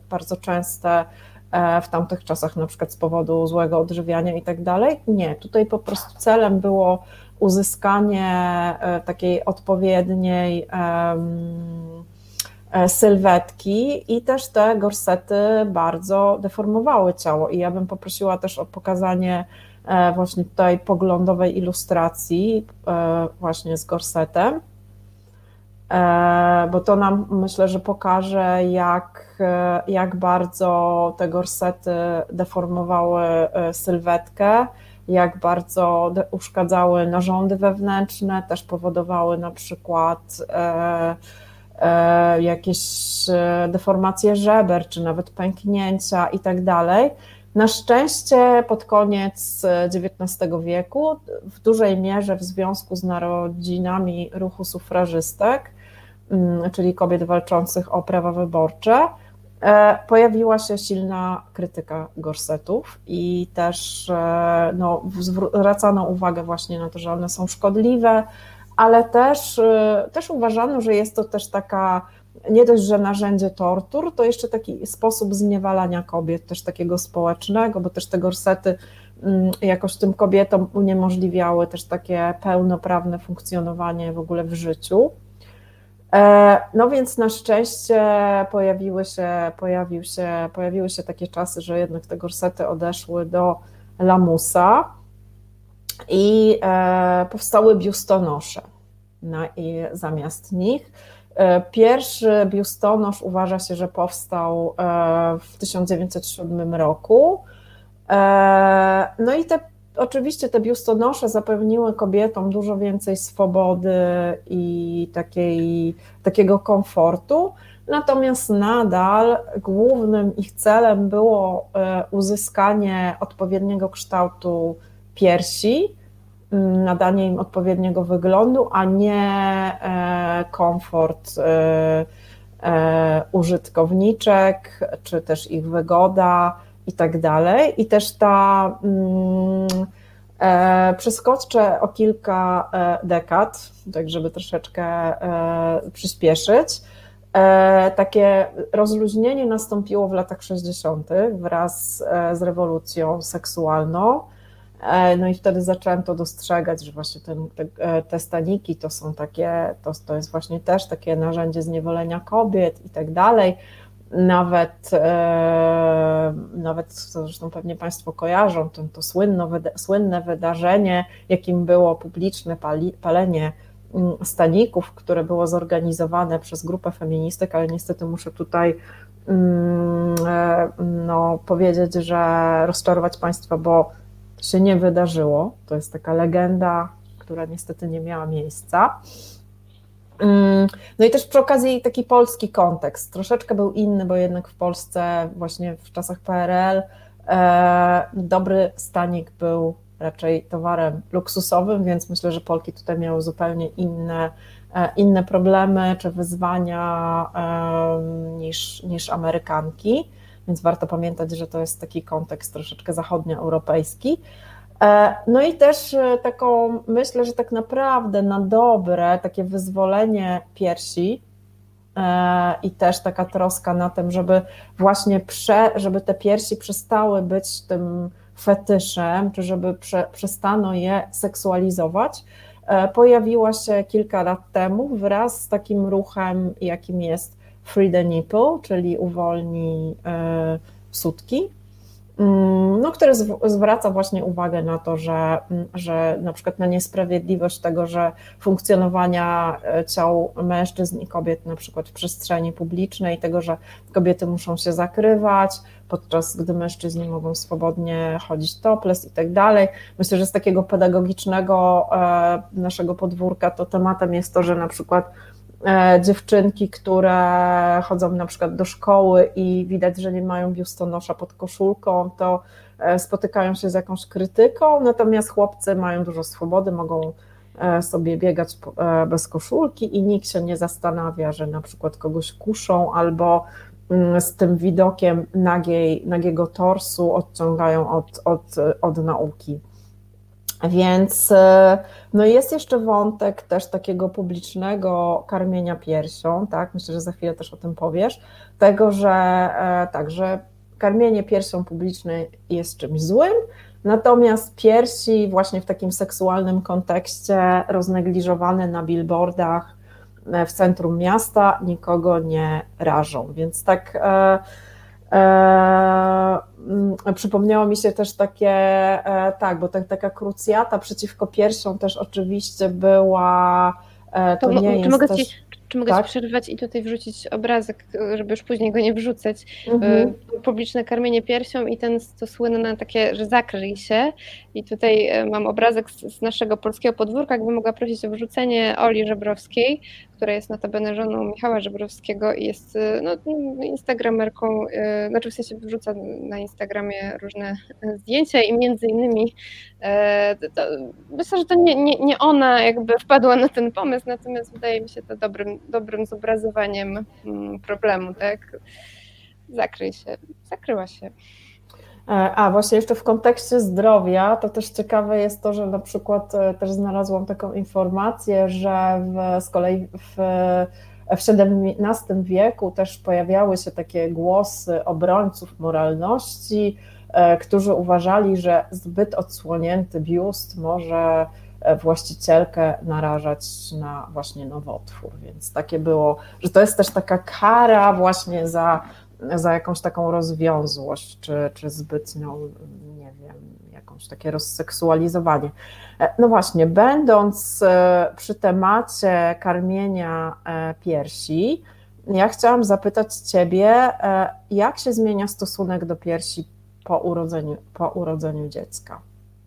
bardzo częste e, w tamtych czasach, na przykład z powodu złego odżywiania i tak dalej. Nie, tutaj po prostu celem było uzyskanie e, takiej odpowiedniej E, sylwetki i też te gorsety bardzo deformowały ciało. I ja bym poprosiła też o pokazanie e, właśnie tutaj poglądowej ilustracji e, właśnie z gorsetem, bo to nam myślę, że pokaże, jak, jak bardzo te gorsety deformowały sylwetkę, jak bardzo uszkadzały narządy wewnętrzne, też powodowały na przykład E, jakieś e, deformacje żeber, czy nawet pęknięcia i tak dalej. Na szczęście pod koniec XIX wieku, w dużej mierze w związku z narodzinami ruchu sufrażystek, mm, czyli kobiet walczących o prawa wyborcze, e, pojawiła się silna krytyka gorsetów i też no, zwracano uwagę właśnie na to, że one są szkodliwe, ale też, y, też uważano, że jest to też taka nie dość, że narzędzie tortur, to jeszcze taki sposób zniewalania kobiet, też takiego społecznego, bo też te gorsety mm, jakoś tym kobietom uniemożliwiały też takie pełnoprawne funkcjonowanie w ogóle w życiu. E, no więc na szczęście pojawiły się, pojawił się, pojawiły się takie czasy, że jednak te gorsety odeszły do lamusa i e, powstały biustonosze na, i zamiast nich. E, pierwszy biustonosz uważa się, że powstał e, w 1907 roku. No i te, oczywiście te biustonosze zapewniły kobietom dużo więcej swobody i takiej, takiego komfortu, natomiast nadal głównym ich celem było uzyskanie odpowiedniego kształtu piersi, mm, nadanie im odpowiedniego wyglądu, a nie e, komfort e, e, użytkowniczek, czy też ich wygoda i tak dalej. I też ta mm, przeskoczę o kilka dekad, tak żeby troszeczkę przyspieszyć. Takie rozluźnienie nastąpiło w latach 60. wraz z rewolucją seksualną E, no i wtedy zaczęłam to dostrzegać, że właśnie ten, te, e, te staniki to są takie, to, to jest właśnie też takie narzędzie zniewolenia kobiet i tak dalej. Nawet, e, nawet zresztą pewnie Państwo kojarzą to, to słynno, słynne wydarzenie, jakim było publiczne pali, palenie mm, staników, które było zorganizowane przez grupę feministek, ale niestety muszę tutaj mm, no, powiedzieć, że rozczarować Państwa, bo się nie wydarzyło. To jest taka legenda, która niestety nie miała miejsca. Mm, no i też przy okazji taki polski kontekst, troszeczkę był inny, bo jednak w Polsce właśnie w czasach PRL e, dobry stanik był raczej towarem luksusowym, więc myślę, że Polki tutaj miały zupełnie inne, e, inne problemy czy wyzwania e, niż, niż Amerykanki więc warto pamiętać, że to jest taki kontekst troszeczkę zachodnioeuropejski. E, no i też e, taką, myślę, że tak naprawdę na dobre takie wyzwolenie piersi e, i też taka troska na tym, żeby właśnie, prze, żeby te piersi przestały być tym fetyszem, czy żeby prze, przestano je seksualizować, pojawiła się kilka lat temu wraz z takim ruchem, jakim jest Free the Nipple, czyli uwolni e, sutki, mm, no, który zwraca właśnie uwagę na to, że, mm, że na przykład na niesprawiedliwość tego, że funkcjonowania e, ciał mężczyzn i kobiet na przykład w przestrzeni publicznej, tego, że kobiety muszą się zakrywać, podczas gdy mężczyźni mogą swobodnie chodzić topless i tak dalej. Myślę, że z takiego pedagogicznego e, naszego podwórka to tematem jest to, że na przykład dziewczynki, które chodzą na przykład do szkoły i widać, że nie mają biustonosza pod koszulką, to e, spotykają się z jakąś krytyką, natomiast chłopcy mają dużo swobody, mogą e, sobie biegać bez koszulki i nikt się nie zastanawia, że na przykład kogoś kuszą albo mm, z tym widokiem nagiej, nagiego torsu odciągają od, od, od nauki. Więc e, no jest jeszcze wątek też takiego publicznego karmienia piersią, tak? Myślę, że za chwilę też o tym powiesz, tego, że e, tak, że karmienie piersią publicznej jest czymś złym, natomiast piersi właśnie w takim seksualnym kontekście roznegliżowane na billboardach e, w centrum miasta nikogo nie rażą, więc tak przypomniało mi się też takie, e, tak, bo tak, taka krucjata przeciwko piersiom też oczywiście była. E, to, to nie jest mogę też... ci czy mogę tak? przerwać i tutaj wrzucić obrazek, żeby już później go nie wrzucać? Mhm. Publiczne karmienie piersią i ten to słynne takie, że zakryj się. I tutaj mam obrazek z, z naszego polskiego podwórka, jakbym mogła prosić o wrzucenie Oli Żebrowskiej, która jest notabene żoną Michała Żebrowskiego i jest y, no, instagramerką, znaczy w sensie wrzuca na Instagramie różne zdjęcia i między innymi e, to, myślę, że to nie, nie, nie ona jakby wpadła na ten pomysł, natomiast wydaje mi się to dobrym, dobrym zobrazowaniem mm, problemu, tak? Zakryj się, zakryła się. E, a właśnie jeszcze w kontekście zdrowia, to też ciekawe jest to, że na przykład e, też znalazłam taką informację, że w, z kolei w, w XVII wieku też pojawiały się takie głosy obrońców moralności, e, którzy uważali, że zbyt odsłonięty biust może właścicielkę narażać na właśnie nowotwór. Więc takie było, że to jest też taka kara właśnie za za jakąś taką rozwiązłość, czy, czy zbytnią, nie wiem, jakąś takie rozseksualizowanie. E, no właśnie, będąc e, przy temacie karmienia e, piersi, ja chciałam zapytać Ciebie, jak się zmienia stosunek do piersi po urodzeniu, po urodzeniu dziecka?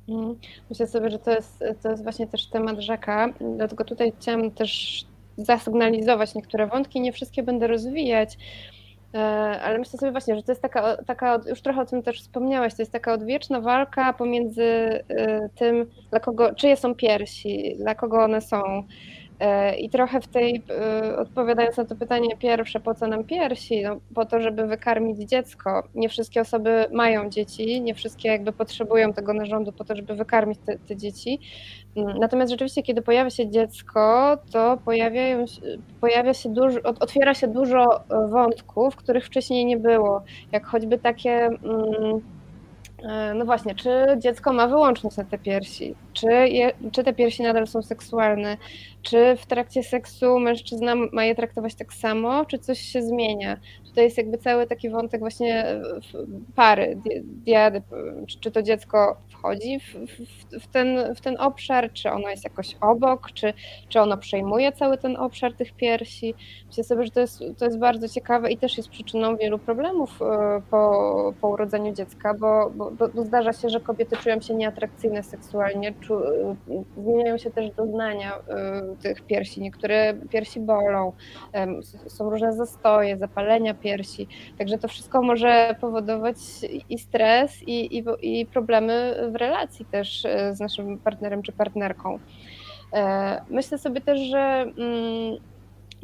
Mhm. Myślę sobie, że to jest, to jest właśnie też temat rzeka, dlatego tutaj chciałam też zasygnalizować niektóre wątki, nie wszystkie będę rozwijać, E, ale myślę sobie właśnie, że to jest taka, taka, już trochę o tym też wspomniałaś, to jest taka odwieczna walka pomiędzy e, tym, dla kogo, czyje są piersi, dla kogo one są, I trochę w tej, e, odpowiadając na to pytanie pierwsze, po co nam piersi? No, po to, żeby wykarmić dziecko. Nie wszystkie osoby mają dzieci, nie wszystkie jakby potrzebują tego narządu po to, żeby wykarmić te, te dzieci. Mm, natomiast rzeczywiście, kiedy pojawia się dziecko, to pojawiają, pojawia się dużo, otwiera się dużo e, wątków, których wcześniej nie było, jak choćby takie. Mm, E, no właśnie, czy dziecko ma wyłączność na te piersi? Czy, je, czy te piersi nadal są seksualne? Czy w trakcie seksu mężczyzna ma je traktować tak samo, czy coś się zmienia? Tutaj jest jakby cały taki wątek właśnie pary, diady, czy, to dziecko wchodzi w, w, w, ten, w ten obszar, czy ono jest jakoś obok, czy, czy ono przejmuje cały ten obszar tych piersi. Myślę sobie, że to jest, to jest bardzo ciekawe i też jest przyczyną wielu problemów e, po, po urodzeniu dziecka, bo, bo, bo zdarza się, że kobiety czują się nieatrakcyjne seksualnie, czu, e, zmieniają się też doznania e, tych piersi. Niektóre piersi bolą, są różne zastoje, zapalenia piersi, także to wszystko może powodować i stres, i, i, i problemy w relacji też e, z naszym partnerem czy partnerką. E, myślę sobie też, że mm,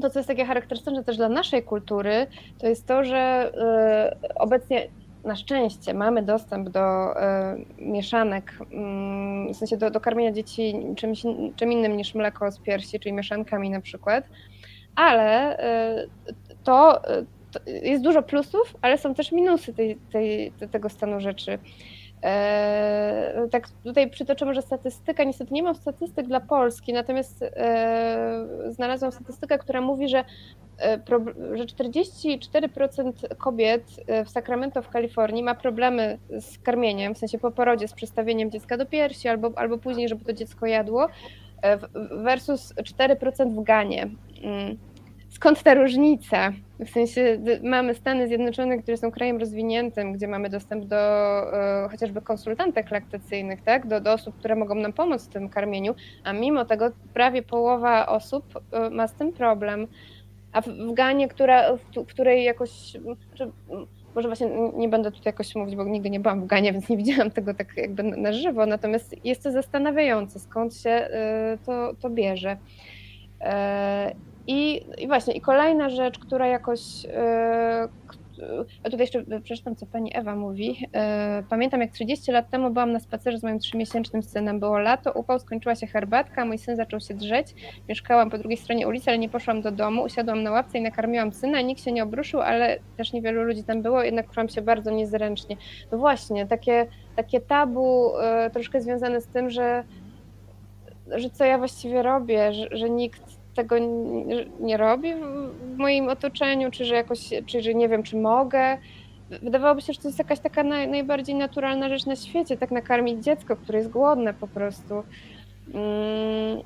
to, co jest takie charakterystyczne też dla naszej kultury, to jest to, że e, obecnie na szczęście mamy dostęp do mieszanek, mm, w sensie do, do karmienia dzieci czymś, czym innym niż mleko z piersi, czyli mieszankami na przykład, ale to jest dużo plusów, ale są też minusy tej, tej, tego stanu rzeczy. E, tak tutaj przytoczę może statystykę, niestety nie mam statystyk dla Polski, natomiast e, znalazłam statystykę, która mówi, że, e, że 44% kobiet w Sacramento w Kalifornii ma problemy z karmieniem, w sensie po porodzie, z przestawieniem dziecka do piersi albo, albo później, żeby to dziecko jadło, versus 4% w Ganie. Mm. Skąd ta różnica? W sensie mamy Stany Zjednoczone, które są krajem rozwiniętym, gdzie mamy dostęp do e, chociażby konsultantek laktacyjnych, tak? do, do osób, które mogą nam pomóc w tym karmieniu, a mimo tego prawie połowa osób e, ma z tym problem. A w, w Ganie, która, w, w której jakoś, czy, może właśnie nie będę tutaj jakoś mówić, bo nigdy nie byłam w Ganie, więc nie widziałam tego tak jakby na żywo, natomiast jest to zastanawiające, skąd się e, to, to bierze. E, i, I właśnie, i kolejna rzecz, która jakoś, yy, tutaj jeszcze przeczytam, co pani Ewa mówi. Pamiętam, jak 30 lat temu byłam na spacerze z moim trzymiesięcznym synem. Było lato, upał, skończyła się herbatka, mój syn zaczął się drzeć. Mieszkałam po drugiej stronie ulicy, ale nie poszłam do domu. Usiadłam na ławce i nakarmiłam syna. Nikt się nie obruszył, ale też niewielu ludzi tam było, jednak czułam się bardzo niezręcznie. No właśnie, takie, takie tabu troszkę związane z tym, że że co ja właściwie robię, że, że nikt tego nie, robi w moim otoczeniu, czy że jakoś, czy że nie wiem, czy mogę. Wydawałoby się, że to jest jakaś taka naj, najbardziej naturalna rzecz na świecie, tak nakarmić dziecko, które jest głodne po prostu. Mm,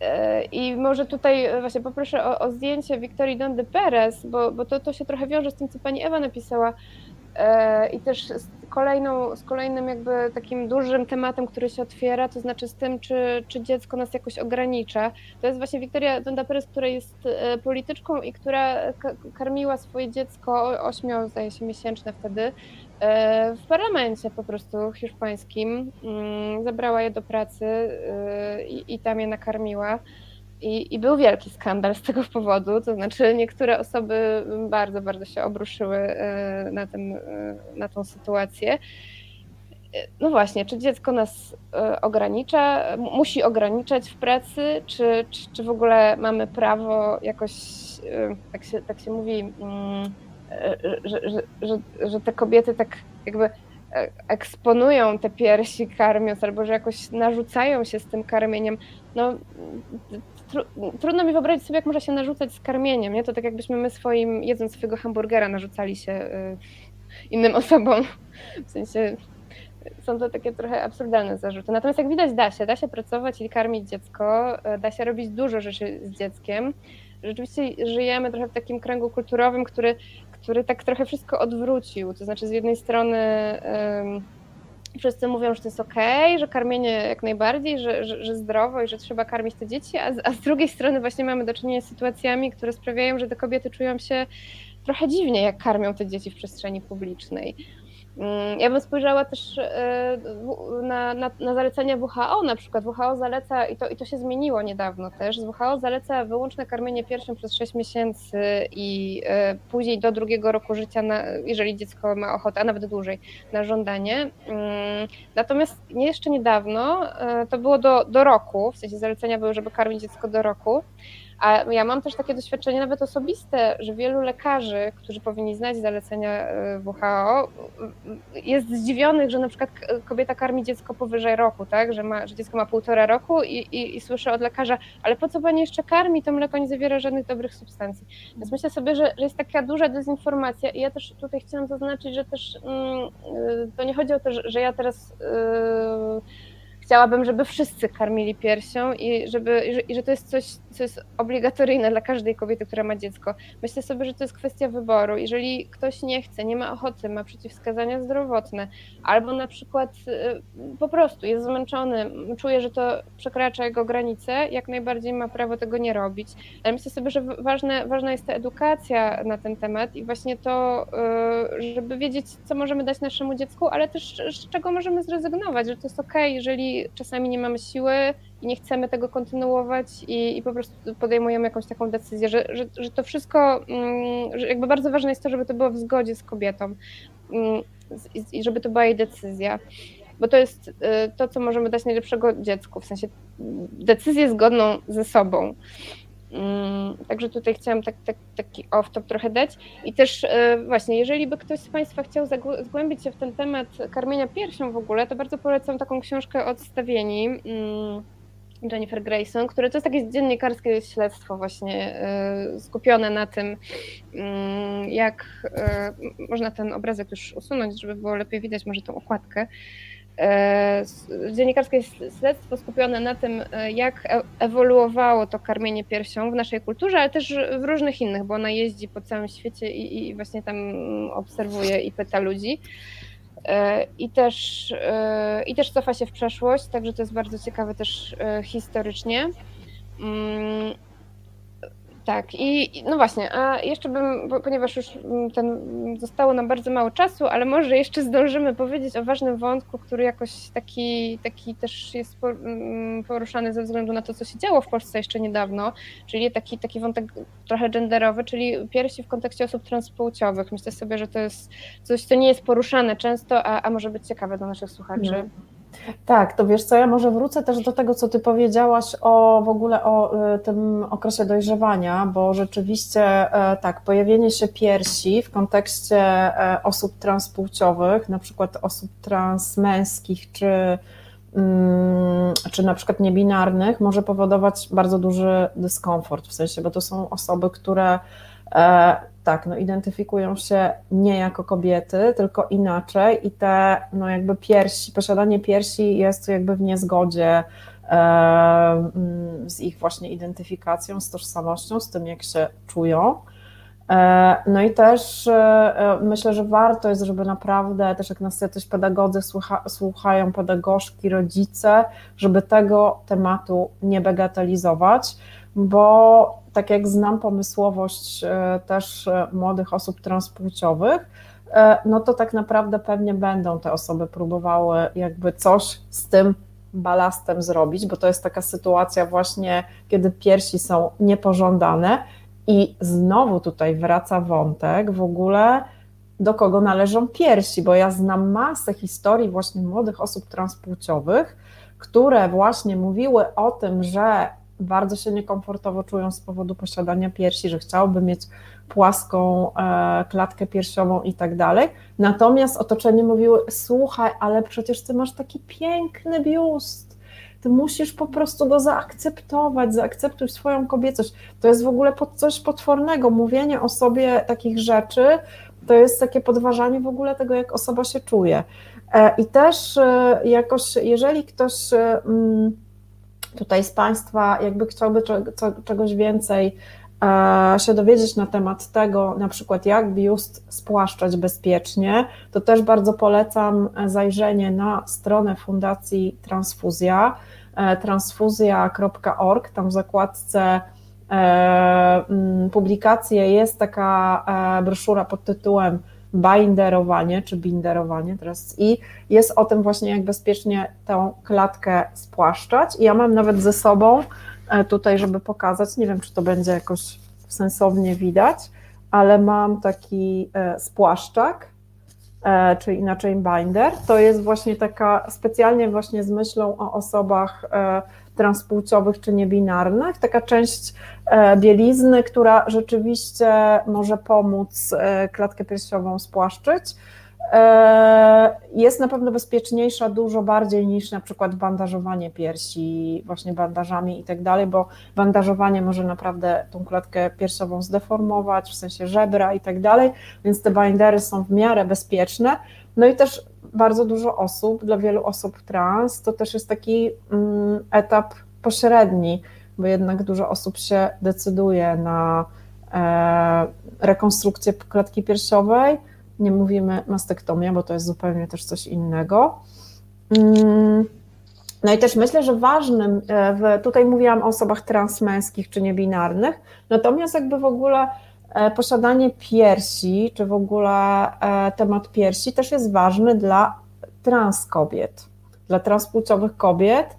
e, I może tutaj właśnie poproszę o, o zdjęcie Wiktorii Donde Perez, bo, bo to, to się trochę wiąże z tym, co pani Ewa napisała. E, I też z, kolejną, z kolejnym jakby takim dużym tematem, który się otwiera, to znaczy z tym, czy, czy dziecko nas jakoś ogranicza. To jest właśnie Wiktoria Donda Perez, która jest e, polityczką i która karmiła swoje dziecko, ośmiu zdaje się miesięczne wtedy, e, w parlamencie po prostu hiszpańskim. Mm, zabrała je do pracy i, i tam je nakarmiła. I, I, był wielki skandal z tego powodu, to znaczy niektóre osoby bardzo, bardzo się obruszyły e, na, tym, e, na tą sytuację. E, no właśnie, czy dziecko nas ogranicza, musi ograniczać w pracy, czy, czy, czy w ogóle mamy prawo jakoś, tak się, tak się mówi, mm, że, że, że, że te kobiety tak jakby eksponują te piersi karmiąc, albo że jakoś narzucają się z tym karmieniem. No, tru, trudno mi wyobrazić sobie, jak może się narzucać z karmieniem, nie? To tak jakbyśmy my swoim, jedząc swojego hamburgera, narzucali się y, innym osobom. W sensie są to takie trochę absurdalne zarzuty. Natomiast jak widać, da się, da się pracować i karmić dziecko, y, da się robić dużo rzeczy z dzieckiem. Rzeczywiście żyjemy trochę w takim kręgu kulturowym, który, który tak trochę wszystko odwrócił. To znaczy, z jednej strony wszyscy mówią, że to jest ok, że karmienie jak najbardziej, że, że, że zdrowo i że trzeba karmić te dzieci, a, a z drugiej strony właśnie mamy do czynienia z sytuacjami, które sprawiają, że te kobiety czują się trochę dziwnie, jak karmią te dzieci w przestrzeni publicznej. Mm, ja bym spojrzała też e, na, na, na, zalecenia WHO, na przykład WHO zaleca, i to, i to się zmieniło niedawno też, WHO zaleca wyłączne karmienie piersią przez 6 miesięcy i e, później do drugiego roku życia, na, jeżeli dziecko ma ochotę, a nawet dłużej, na żądanie. Mm, natomiast jeszcze niedawno, e, to było do, do roku, w sensie zalecenia były, żeby karmić dziecko do roku, a ja mam też takie doświadczenie nawet osobiste, że wielu lekarzy, którzy powinni znać zalecenia e, WHO, jest zdziwionych, że na przykład kobieta karmi dziecko powyżej roku, tak? że, ma, że dziecko ma półtora roku i, i, i słyszę od lekarza, ale po co pani jeszcze karmi? To mleko nie zawiera żadnych dobrych substancji. Więc myślę sobie, że, że jest taka duża dezinformacja i ja też tutaj chciałam zaznaczyć, że też mm, to nie chodzi o to, że, że ja teraz. Yy, chciałabym, żeby wszyscy karmili piersią i, żeby, i że, to jest coś, co jest obligatoryjne dla każdej kobiety, która ma dziecko. Myślę sobie, że to jest kwestia wyboru. Jeżeli ktoś nie chce, nie ma ochoty, ma przeciwwskazania zdrowotne, albo na przykład y, po prostu jest zmęczony, czuje, że to przekracza jego granice, jak najbardziej ma prawo tego nie robić. Ale myślę sobie, że ważne, ważna jest ta edukacja na ten temat i właśnie to, y, żeby wiedzieć, co możemy dać naszemu dziecku, ale też z czego możemy zrezygnować, że to jest ok, jeżeli czasami nie mamy siły i nie chcemy tego kontynuować i, i po prostu podejmujemy jakąś taką decyzję, że, że, że to wszystko, mm, że jakby bardzo ważne jest to, żeby to było w zgodzie z kobietą mm, i żeby to była jej decyzja bo to jest y, to, co możemy dać najlepszego dziecku, w sensie decyzję zgodną ze sobą. Mm, także tutaj chciałam tak, tak, taki off-top trochę dać. I też y, właśnie, jeżeli by ktoś z Państwa chciał zgłębić się w ten temat karmienia piersią w ogóle, to bardzo polecam taką książkę Odstawieni Jennifer Grayson, które to jest takie dziennikarskie śledztwo właśnie y, skupione na tym, mm, jak y, można ten obrazek już usunąć, żeby było lepiej widać może tą okładkę. E, dziennikarskie śledztwo skupione na tym, e, jak e, ewoluowało to karmienie piersią w naszej kulturze, ale też w różnych innych, bo ona jeździ po całym świecie i, i właśnie tam obserwuje i pyta ludzi. I też, I też cofa się w przeszłość, także to jest bardzo ciekawe też historycznie. Mm, Tak, i no właśnie, a jeszcze bym, ponieważ już mm, ten, zostało nam bardzo mało czasu, ale może jeszcze zdążymy powiedzieć o ważnym wątku, który jakoś taki, taki też jest mm, poruszany ze względu na to, co się działo w Polsce jeszcze niedawno, czyli taki, taki wątek trochę genderowy, czyli piersi w kontekście osób transpłciowych. Myślę sobie, że to jest coś, co nie jest poruszane często, a, a może być ciekawe dla naszych słuchaczy. Mhm. Tak, to wiesz co, ja może wrócę też do tego, co ty powiedziałaś o w ogóle o y, tym okresie dojrzewania, bo rzeczywiście e, tak, pojawienie się piersi w kontekście e, osób transpłciowych, na przykład osób transmęskich czy mm, czy na przykład niebinarnych, może powodować bardzo duży dyskomfort, w sensie, bo to są osoby, które e, tak, no identyfikują się nie jako kobiety, tylko inaczej i te, no jakby piersi, posiadanie piersi jest jakby w niezgodzie e, z ich właśnie identyfikacją, z tożsamością, z tym jak się czują. E, no i też e, myślę, że warto jest, żeby naprawdę, też jak nas jacyś pedagodzy słucha, słuchają, pedagogzki, rodzice, żeby tego tematu nie bagatelizować, bo tak jak znam pomysłowość e, też e, młodych osób transpłciowych, e, no to tak naprawdę pewnie będą te osoby próbowały jakby coś z tym balastem zrobić, bo to jest taka sytuacja właśnie, kiedy piersi są niepożądane. I znowu tutaj wraca wątek w ogóle do kogo należą piersi, bo ja znam masę historii właśnie młodych osób transpłciowych, które właśnie mówiły o tym, że bardzo się niekomfortowo czują z powodu posiadania piersi, że chciałoby mieć płaską e, klatkę piersiową i tak dalej. Natomiast otoczenie mówiły: Słuchaj, ale przecież ty masz taki piękny biust. Ty musisz po prostu go zaakceptować, zaakceptuj swoją kobiecość. To jest w ogóle coś potwornego. Mówienie o sobie takich rzeczy to jest takie podważanie w ogóle tego, jak osoba się czuje. E, I też e, jakoś, jeżeli ktoś mm, tutaj z Państwa jakby chciałby czegoś więcej e, się dowiedzieć na temat tego, na przykład jak biust spłaszczać bezpiecznie, to też bardzo polecam zajrzenie na stronę Fundacji Transfuzja, e, transfuzja.org, tam w zakładce e, publikacje jest taka broszura pod tytułem binderowanie czy binderowanie teraz i jest o tym właśnie, jak bezpiecznie tę klatkę spłaszczać. I ja mam nawet ze sobą e, tutaj, żeby pokazać, nie wiem, czy to będzie jakoś sensownie widać, ale mam taki e, spłaszczak, e, czy inaczej binder. To jest właśnie taka specjalnie właśnie z myślą o osobach transpłciowych czy niebinarnych, taka część e, bielizny, która rzeczywiście może pomóc e, klatkę piersiową spłaszczyć. E, jest na pewno bezpieczniejsza dużo bardziej niż na przykład bandażowanie piersi, właśnie bandażami i tak dalej, bo bandażowanie może naprawdę tą klatkę piersiową zdeformować, w sensie żebra i tak dalej, więc te bindery są w miarę bezpieczne. No i też bardzo dużo osób, dla wielu osób trans, to też jest taki mm, etap pośredni, bo jednak dużo osób się decyduje na e, rekonstrukcję klatki piersiowej. Nie mówimy mastektomia, bo to jest zupełnie też coś innego. Mm, no i też myślę, że ważnym, e, tutaj mówiłam o osobach transmęskich czy niebinarnych, natomiast jakby w ogóle posiadanie piersi, czy w ogóle e, temat piersi też jest ważny dla trans kobiet, dla transpłciowych kobiet,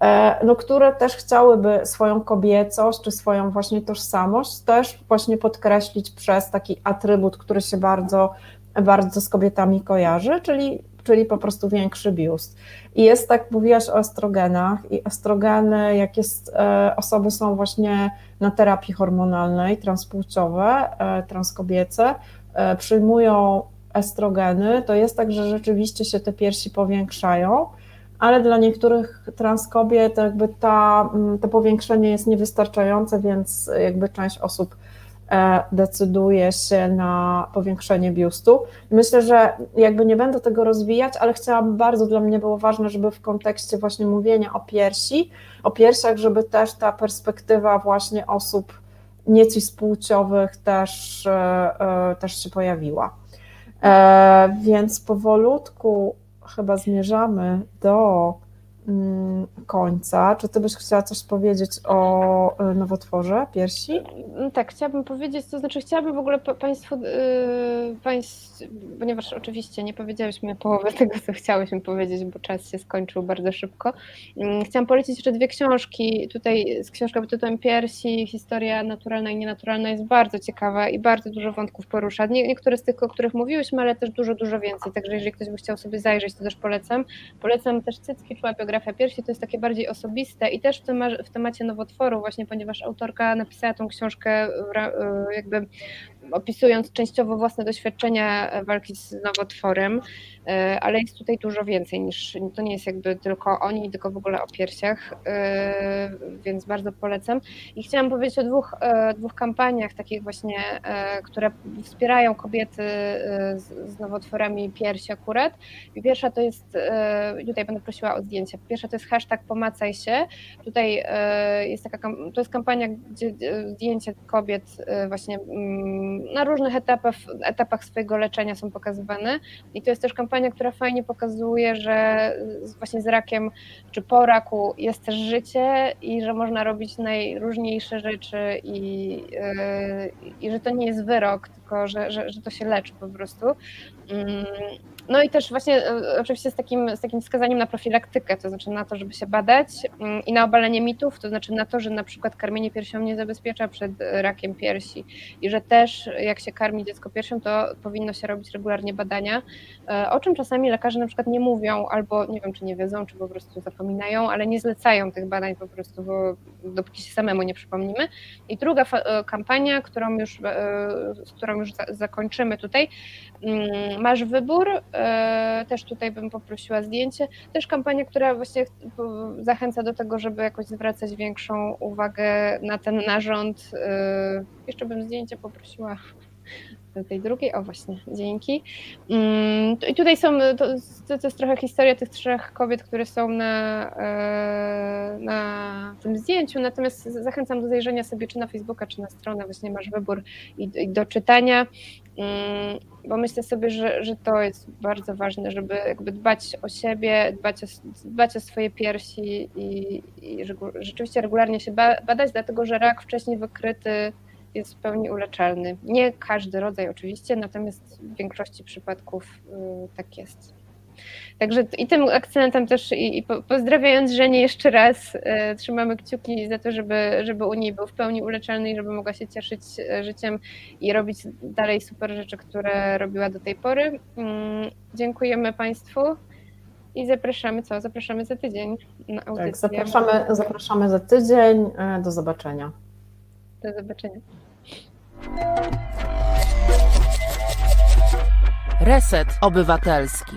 e, no, które też chciałyby swoją kobiecość, czy swoją właśnie tożsamość też właśnie podkreślić przez taki atrybut, który się bardzo, bardzo z kobietami kojarzy, czyli czyli po prostu większy biust. I jest tak, mówiłaś o estrogenach i estrogeny, jak jest, e, osoby są właśnie na terapii hormonalnej, transpłciowe, e, transkobiece, e, przyjmują estrogeny, to jest tak, że rzeczywiście się te piersi powiększają, ale dla niektórych transkobiet jakby ta, mm, to powiększenie jest niewystarczające, więc jakby część osób decyduje się na powiększenie biustu. Myślę, że jakby nie będę tego rozwijać, ale chciałam bardzo, dla mnie było ważne, żeby w kontekście właśnie mówienia o piersi, o piersiach, żeby też ta perspektywa właśnie osób niecis-płciowych też, e, e, też się pojawiła. Więc powolutku chyba zmierzamy do końca. Czy ty byś chciała coś powiedzieć o e, nowotworze piersi? Mm, tak, chciałabym powiedzieć, to znaczy chciałabym w ogóle Państwu, yy, państw, ponieważ oczywiście nie powiedziałyśmy połowy tego, co chciałyśmy powiedzieć, bo czas się skończył bardzo szybko. Yy, chciałam polecić jeszcze dwie książki. Tutaj książka pod tytułem Piersi, historia naturalna i nienaturalna jest bardzo ciekawa i bardzo dużo wątków porusza. Nie, niektóre z tych, o których mówiłyśmy, ale też dużo, dużo więcej. Także jeżeli ktoś by chciał sobie zajrzeć, to też polecam. Polecam też Cycki, czuła biografia piersi, to jest takie bardziej osobiste i też w, w temacie nowotworu, właśnie ponieważ autorka napisała tą książkę jakby opisując częściowo własne doświadczenia walki z nowotworem, e, ale jest tutaj dużo więcej niż to nie jest jakby tylko oni, tylko w ogóle o piersiach, e, więc bardzo polecam. I chciałam powiedzieć o dwóch, e, dwóch kampaniach takich właśnie, które wspierają kobiety z, z nowotworami piersi akurat. I pierwsza to jest, tutaj będę prosiła o zdjęcie, pierwsza to jest hashtag pomacaj się. Tutaj jest taka, to jest kampania, gdzie zdjęcie kobiet właśnie mm, na różnych etapach, etapach swojego leczenia są pokazywane. I to jest też kampania, która fajnie pokazuje, że właśnie z rakiem czy po raku jest też życie i że można robić najróżniejsze rzeczy i, yy, i że to nie jest wyrok, tylko że, że, że to się leczy po prostu. No i też właśnie e, oczywiście z takim, z takim wskazaniem na profilaktykę, to znaczy na to, żeby się badać mm, i na obalenie mitów, to znaczy na to, że na przykład karmienie piersią nie zabezpiecza przed rakiem piersi i że też jak się karmi dziecko piersią, to powinno się robić regularnie badania, e, o czym czasami lekarze na przykład nie mówią albo nie wiem, czy nie wiedzą, czy po prostu zapominają, ale nie zlecają tych badań po prostu, bo dopóki się samemu nie przypomnimy. I druga e, kampania, którą już, z którą już zakończymy tutaj, mm, masz wybór, E, też tutaj bym poprosiła zdjęcie. Też kampania, która właśnie zachęca do tego, żeby jakoś zwracać większą uwagę na ten narząd. E, jeszcze bym zdjęcie poprosiła tej drugiej. O właśnie, dzięki. Mm, I tutaj są, to, to jest trochę historia tych trzech kobiet, które są na, e, na tym zdjęciu, natomiast zachęcam do zajrzenia sobie czy na Facebooka, czy na stronę, właśnie masz wybór i, i do czytania. Mm, bo myślę sobie, że, że to jest bardzo ważne, żeby jakby dbać o siebie, dbać o, dbać o swoje piersi i, i rzeczywiście regularnie się badać, dlatego że rak wcześniej wykryty jest w pełni uleczalny. Nie każdy rodzaj oczywiście, natomiast w większości przypadków y, tak jest. Także i tym akcentem też i, i pozdrawiając Żenię jeszcze raz, e, trzymamy kciuki za to, żeby, żeby u niej był w pełni uleczalny i żeby mogła się cieszyć e, życiem i robić dalej super rzeczy, które robiła do tej pory. Mm, dziękujemy Państwu i zapraszamy co? Zapraszamy za tydzień na audycję. Tak, zapraszamy, zapraszamy za tydzień. E, do zobaczenia. Do zobaczenia. Reset Obywatelski.